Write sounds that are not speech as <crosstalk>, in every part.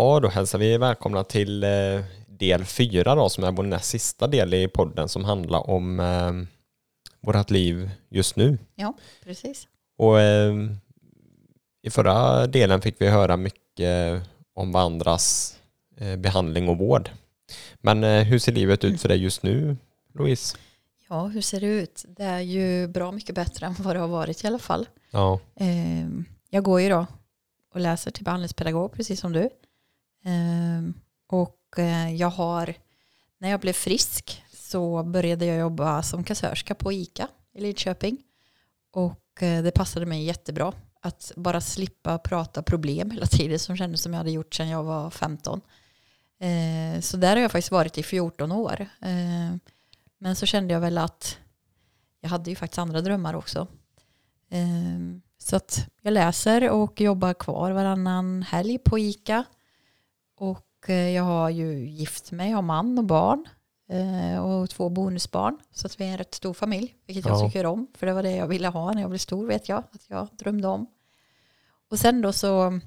Ja, då hälsar vi välkomna till eh, del fyra då, som är vår näst sista del i podden som handlar om eh, vårt liv just nu. Ja, precis. Och eh, i förra delen fick vi höra mycket om varandras eh, behandling och vård. Men eh, hur ser livet ut för dig just nu, Louise? Ja, hur ser det ut? Det är ju bra mycket bättre än vad det har varit i alla fall. Ja, Eh, jag går ju då och läser till behandlingspedagog precis som du. Ehm, och eh, jag har, när jag blev frisk så började jag jobba som kassörska på ICA i Lidköping. Och eh, det passade mig jättebra att bara slippa prata problem hela tiden som kändes som jag hade gjort sedan jag var 15. Ehm, så där har jag faktiskt varit i 14 år. Ehm, men så kände jag väl att jag hade ju faktiskt andra drömmar också. Så att jag läser och jobbar kvar varannan helg på ICA. Och eh, jag har ju gift mig, har man och barn. eh, Och två bonusbarn. Så att vi är en rätt stor familj. Vilket jag Ja. tycker om. För det var det jag ville ha när jag blev stor vet jag. Att jag drömde om. Och sen då så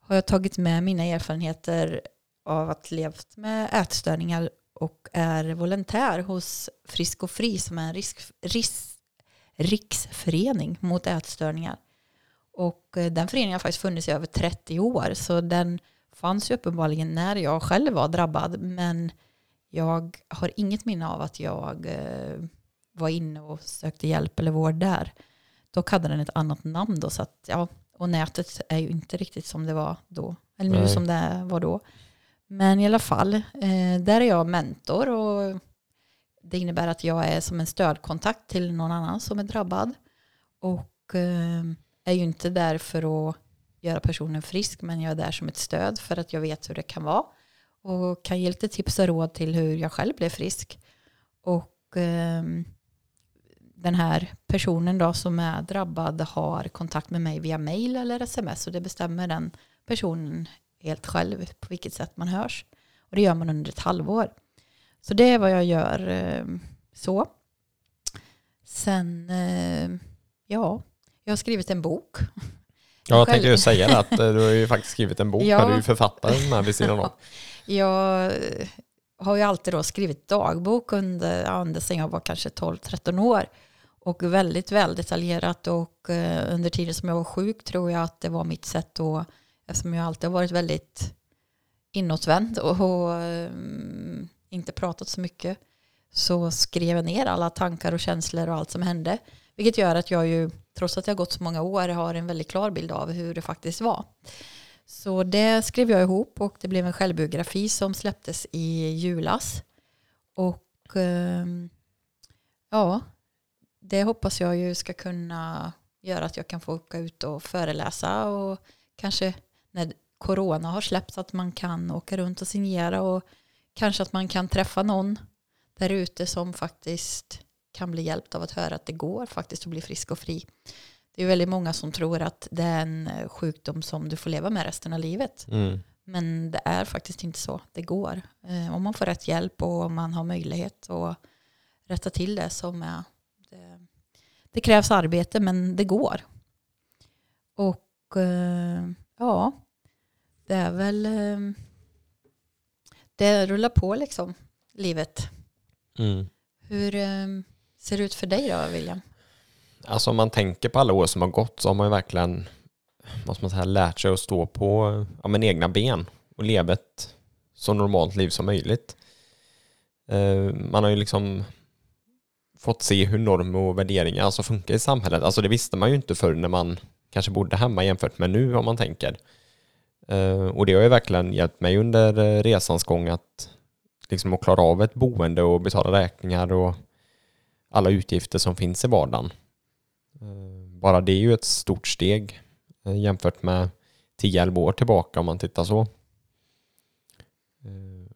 har jag tagit med mina erfarenheter av att levt med ätstörningar och är volontär hos Frisk och Fri som är en risk, risk, riksförening mot ätstörningar. Och eh, den föreningen har faktiskt funnits i över 30 år så den fanns ju uppenbarligen när jag själv var drabbad men jag har inget minne av att jag eh, var inne och sökte hjälp eller vård där. Dock hade den ett annat namn då så att ja, och nätet är ju inte riktigt som det var då, eller nu Nej. som det var då. Men i alla fall, eh, där är jag mentor och det innebär att jag är som en stödkontakt till någon annan som är drabbad. Och eh, är ju inte där för att göra personen frisk, men jag är där som ett stöd för att jag vet hur det kan vara. Och kan ge lite tips och råd till hur jag själv blev frisk. Och eh, den här personen då som är drabbad har kontakt med mig via mail eller sms och det bestämmer den personen helt själv på vilket sätt man hörs. Och det gör man under ett halvår. Så det är vad jag gör eh, så. Sen, eh, ja, jag har skrivit en bok ja jag tänkte ju säga det att eh, du har ju faktiskt skrivit en bok, Ja. du är ju författare med vid sidan om. <laughs> Jag eh, har ju alltid då skrivit dagbok under, under sen jag var kanske 12-13 år. Och väldigt väl detaljerat och eh, under tiden som jag var sjuk tror jag att det var mitt sätt då, eftersom jag alltid har varit väldigt inåtvänd och, och eh, inte pratat så mycket, så skrev jag ner alla tankar och känslor och allt som hände. Vilket gör att jag ju, trots att jag har gått så många år, har en väldigt klar bild av hur det faktiskt var. Så det skrev jag ihop och det blev en självbiografi som släpptes i julas. Och ehm, ja, det hoppas jag ju ska kunna göra att jag kan få åka ut och föreläsa och kanske när corona har släppts att man kan åka runt och signera och kanske att man kan träffa någon där ute som faktiskt kan bli hjälpt av att höra att det går faktiskt att bli frisk och fri. Det är väldigt många som tror att det är en eh, sjukdom som du får leva med resten av livet. Mm. Men det är faktiskt inte så. Det går. Eh, om man får rätt hjälp och om man har möjlighet att rätta till det som är... Det, det krävs arbete men det går. Och eh, ja, det är väl... Det rullar på liksom, livet. Mm. Hur ser det ut för dig då, William? Alltså om man tänker på alla år som har gått så har man ju verkligen måste man säga, lärt sig att stå på ja, men egna ben och leva ett så normalt liv som möjligt. Eh, Man har ju liksom fått se hur normer och värderingar alltså funkar i samhället. Alltså det visste man ju inte förr när man kanske bodde hemma jämfört med nu om man tänker. Eh, Och det har ju verkligen hjälpt mig under eh, resans gång att liksom att klara av ett boende och betala räkningar och alla utgifter som finns i vardagen. Eh, bara det är ju ett stort steg eh, jämfört med 10-11 år tillbaka om man tittar så. Eh,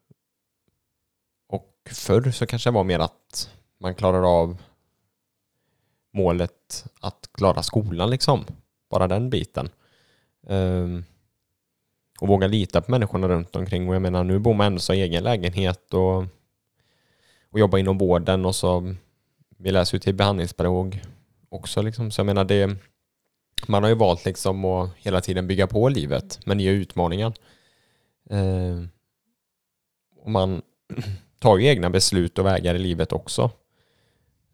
och förr så kanske det var mer att man klarar av målet att klara skolan liksom. Bara den biten. Ehm, och våga lita på människorna runt omkring. Och jag menar nu bor man ändå så i egen lägenhet och, och jobbar inom vården och så vi läser ju till behandlingspedagog också liksom. Så jag menar det man har ju valt liksom att hela tiden bygga på livet med nya utmaningar. Eh, och man <clears throat> tar ju egna beslut och vägar i livet också.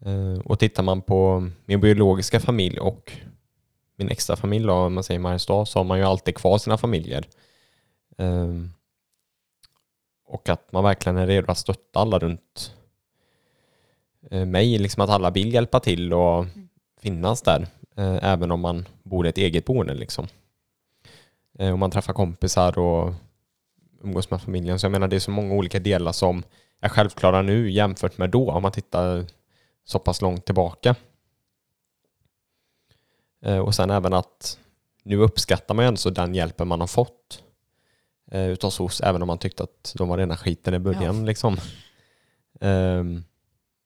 Eh, och tittar man på min biologiska familj och min extra familj då, om man säger Mariestad, så har man ju alltid kvar sina familjer. Eh, och att man verkligen är redo att stötta alla runt mig, liksom att alla vill hjälpa till och finnas där, eh, även om man bor i ett eget boende liksom. Eh, och man träffar kompisar och umgås med familjen. Så jag menar det är så många olika delar som är självklara nu jämfört med då om man tittar så pass långt tillbaka. Eh, och sen även att nu uppskattar man ju ändå den hjälpen man har fått eh, utav SOS även om man tyckte att de var rena skiten i början. Ja. Liksom. Ehm,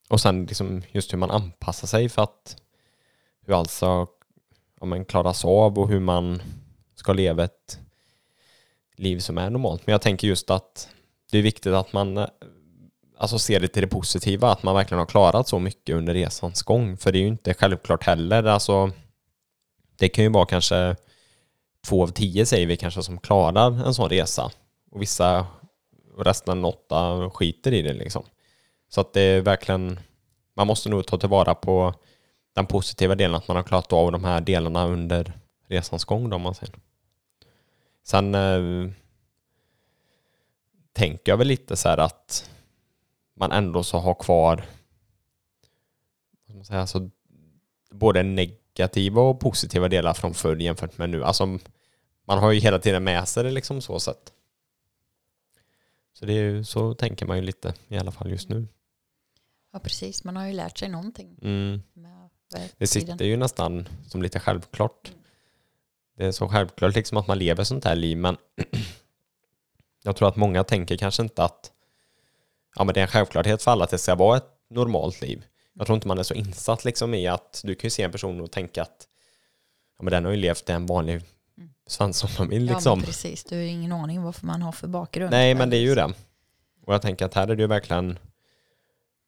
och sen liksom just hur man anpassar sig för att hur alltså om man klaras av och hur man ska leva ett liv som är normalt. Men jag tänker just att det är viktigt att man eh, alltså ser det till det positiva, att man verkligen har klarat så mycket under resans gång. För det är ju inte självklart heller. Alltså, det kan ju vara kanske två av tio säger vi kanske som klarar en sån resa. Och vissa, och resten åtta skiter i det liksom. Så att det är verkligen, man måste nog ta tillvara på den positiva delen att man har klarat av de här delarna under resans gång då om man säger. Sen eh, tänker jag väl lite så här att man ändå så har kvar vad ska man säga, alltså, både negativa och positiva delar från förr jämfört med nu. Alltså, man har ju hela tiden med sig det liksom så sett. Så det är ju, så tänker man ju lite i alla fall just nu. Ja, precis. Man har ju lärt sig någonting. Mm. Det sitter ju nästan som lite självklart. Det är så självklart liksom att man lever sånt här liv men <clears throat> jag tror att många tänker kanske inte att ja, men det är en självklarhet för alla att det ska vara ett normalt liv. Jag tror inte man är så insatt liksom i att du kan ju se en person och tänka att ja, men den har ju levt en vanlig svenssonfamilj Ja, liksom. precis. Du har ingen aning varför man har för bakgrund. Nej, men det är ju det. Och jag tänker att här är det ju verkligen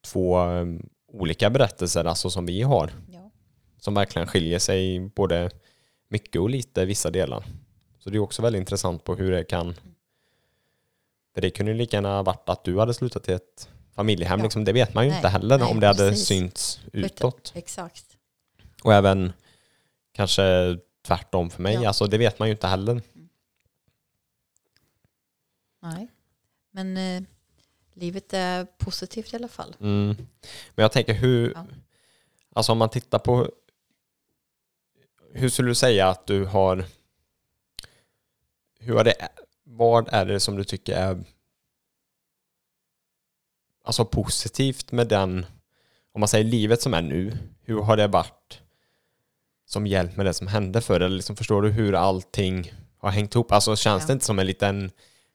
två um, olika berättelser alltså som vi har. Ja. Som verkligen skiljer sig både mycket och lite i vissa delar. Så det är också väldigt intressant på hur det kan... För det kunde ju lika gärna varit att du hade slutat i ett familjehem. Ja. Liksom, det vet man ju Nej, inte heller nej, om det hade precis. synts utåt. Exakt. Och även kanske tvärtom för mig. Ja. Alltså, det vet man ju inte heller. Nej. Men eh, livet är positivt i alla fall. Mm. Men jag tänker hur, Ja. alltså om man tittar på, hur skulle du säga att du har, hur har det, vad är det som du tycker är alltså positivt med den, om man säger livet som är nu, hur har det varit som hjälp med det som hände för Eller liksom förstår du hur allting har hängt ihop? Alltså känns Ja. det inte som en liten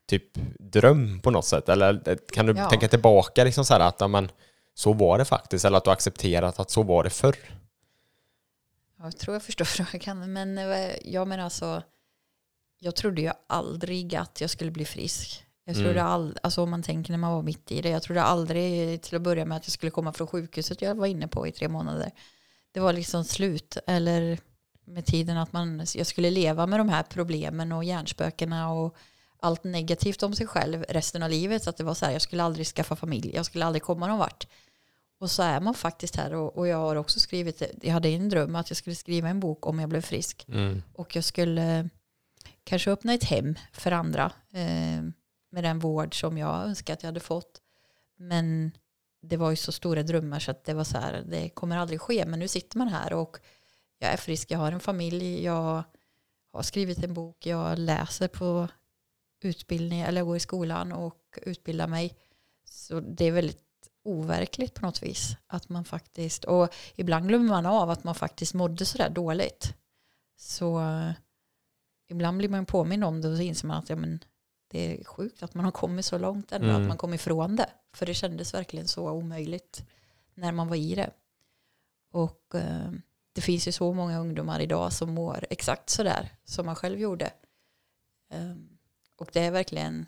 typ dröm på något sätt? Eller kan du Ja. tänka tillbaka liksom så här att ja, men, så var det faktiskt, eller att du accepterat att så var det förr? Jag tror jag förstår <laughs> frågan. Men eh, jag menar alltså, jag trodde ju aldrig att jag skulle bli frisk. Jag trodde Mm. all, alltså om man tänker när man var mitt i det, jag trodde aldrig till att börja med att jag skulle komma från sjukhuset jag var inne på i tre månader. Det var liksom slut, eller med tiden att man, jag skulle leva med de här problemen och hjärnspökena och allt negativt om sig själv resten av livet. Så att det var så här, jag skulle aldrig skaffa familj, jag skulle aldrig komma någon vart. Och så är man faktiskt här och, och jag har också skrivit, jag hade en dröm att jag skulle skriva en bok om jag blev frisk. Mm. Och jag skulle kanske öppna ett hem för andra eh, med den vård som jag önskar att jag hade fått. Men det var ju så stora drömmar så att det var så här, det kommer aldrig ske. Men nu sitter man här och jag är frisk, jag har en familj, jag har skrivit en bok, jag läser på utbildning, eller går i skolan och utbildar mig. Så det är väldigt overkligt på något vis. Att man faktiskt, och ibland glömmer man av att man faktiskt mådde sådär dåligt. Så eh, ibland blir man påminn om det och så inser man att ja, men, det är sjukt att man har kommit så långt ändå, Mm. att man kom ifrån det. För det kändes verkligen så omöjligt när man var i det. Och eh, det finns ju så många ungdomar idag som mår exakt sådär som man själv gjorde. Eh, och det är verkligen,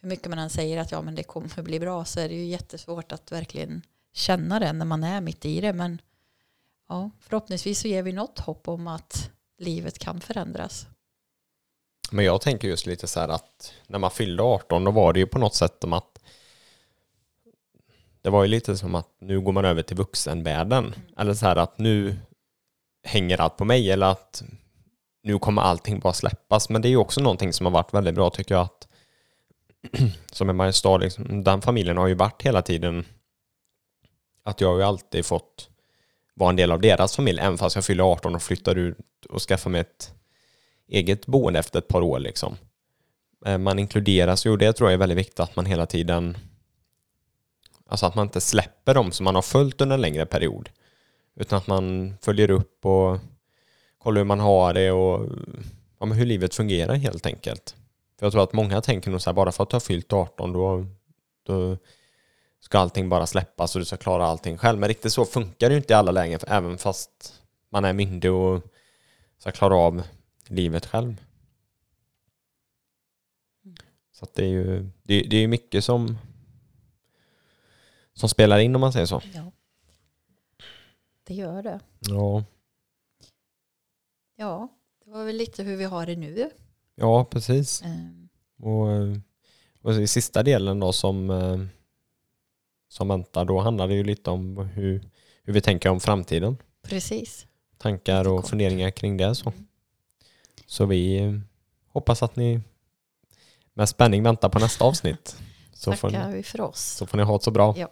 hur mycket man än säger att ja men det kommer bli bra så är det ju jättesvårt att verkligen känna det när man är mitt i det. Men ja, förhoppningsvis så ger vi något hopp om att livet kan förändras. Men jag tänker just lite så här att när man fyllde 18 då var det ju på något sätt som att det var ju lite som att nu går man över till vuxenvärlden. Eller så här att nu hänger allt på mig eller att nu kommer allting bara släppas. Men det är ju också någonting som har varit väldigt bra tycker jag att <clears throat> som är Mariestad, liksom, den familjen har ju varit hela tiden att jag har ju alltid fått vara en del av deras familj även fast jag fyller 18 och flyttar ut och skaffar mig ett eget boende efter ett par år liksom. Eh, man inkluderas ju och det tror jag är väldigt viktigt att man hela tiden Alltså att man inte släpper dem som man har följt under en längre period. Utan att man följer upp och kollar hur man har det och ja, hur livet fungerar helt enkelt. För jag tror att många tänker nog så här, bara för att du har fyllt 18 då, då ska allting bara släppas och du ska klara allting själv. Men riktigt så funkar det ju inte i alla lägen, även fast man är myndig och ska klara av livet själv. Så det är ju det, det är mycket som som spelar in om man säger så. Ja. Det gör det. Ja, Ja, det var väl lite hur vi har det nu. ja precis. Ehm, Och, eh, och i sista delen då som, eh, som väntar, då handlar det ju lite om hur, hur vi tänker om framtiden. Precis. Tankar och funderingar kring det. Så, Mm. så vi eh, hoppas att ni med spänning väntar på nästa avsnitt. Så får, Tackar ni, vi för oss. så får ni ha det så bra. Ja.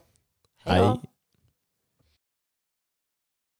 Hej.